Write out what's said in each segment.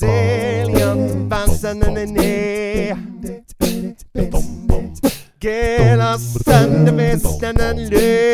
Les ne Gela sande västländen löv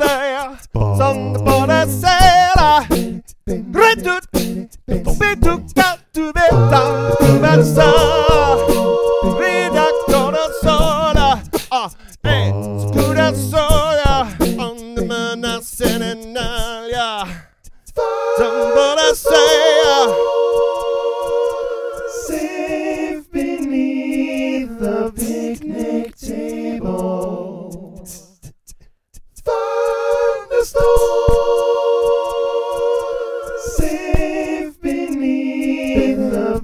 stombadaya. Som bara sära. Red up, bitte, kattu, veta, vänsa. Redaktören soda, ah, eh, skuda soda. Andemana senenalia. Som bara säga. Safe beneath the picnic table. Safe beneath the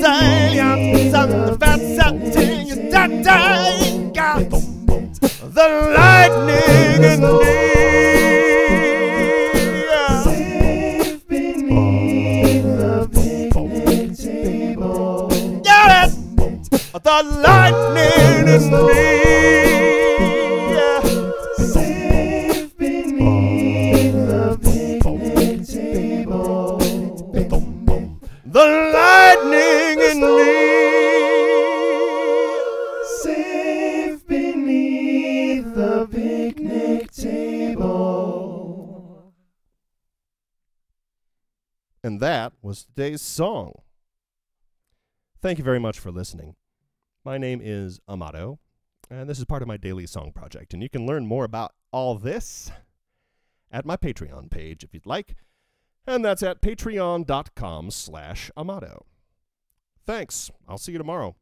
Saddam Hussein, sant, fast till you that The lightning. Safe beneath the picnic table. It? The lightning in me. The picnic table. And that was today's song. Thank you very much for listening. My name is Amato, and this is part of my daily song project. And you can learn more about all this at my Patreon page if you'd like. And that's at patreon.com slash Amato. Thanks. I'll see you tomorrow.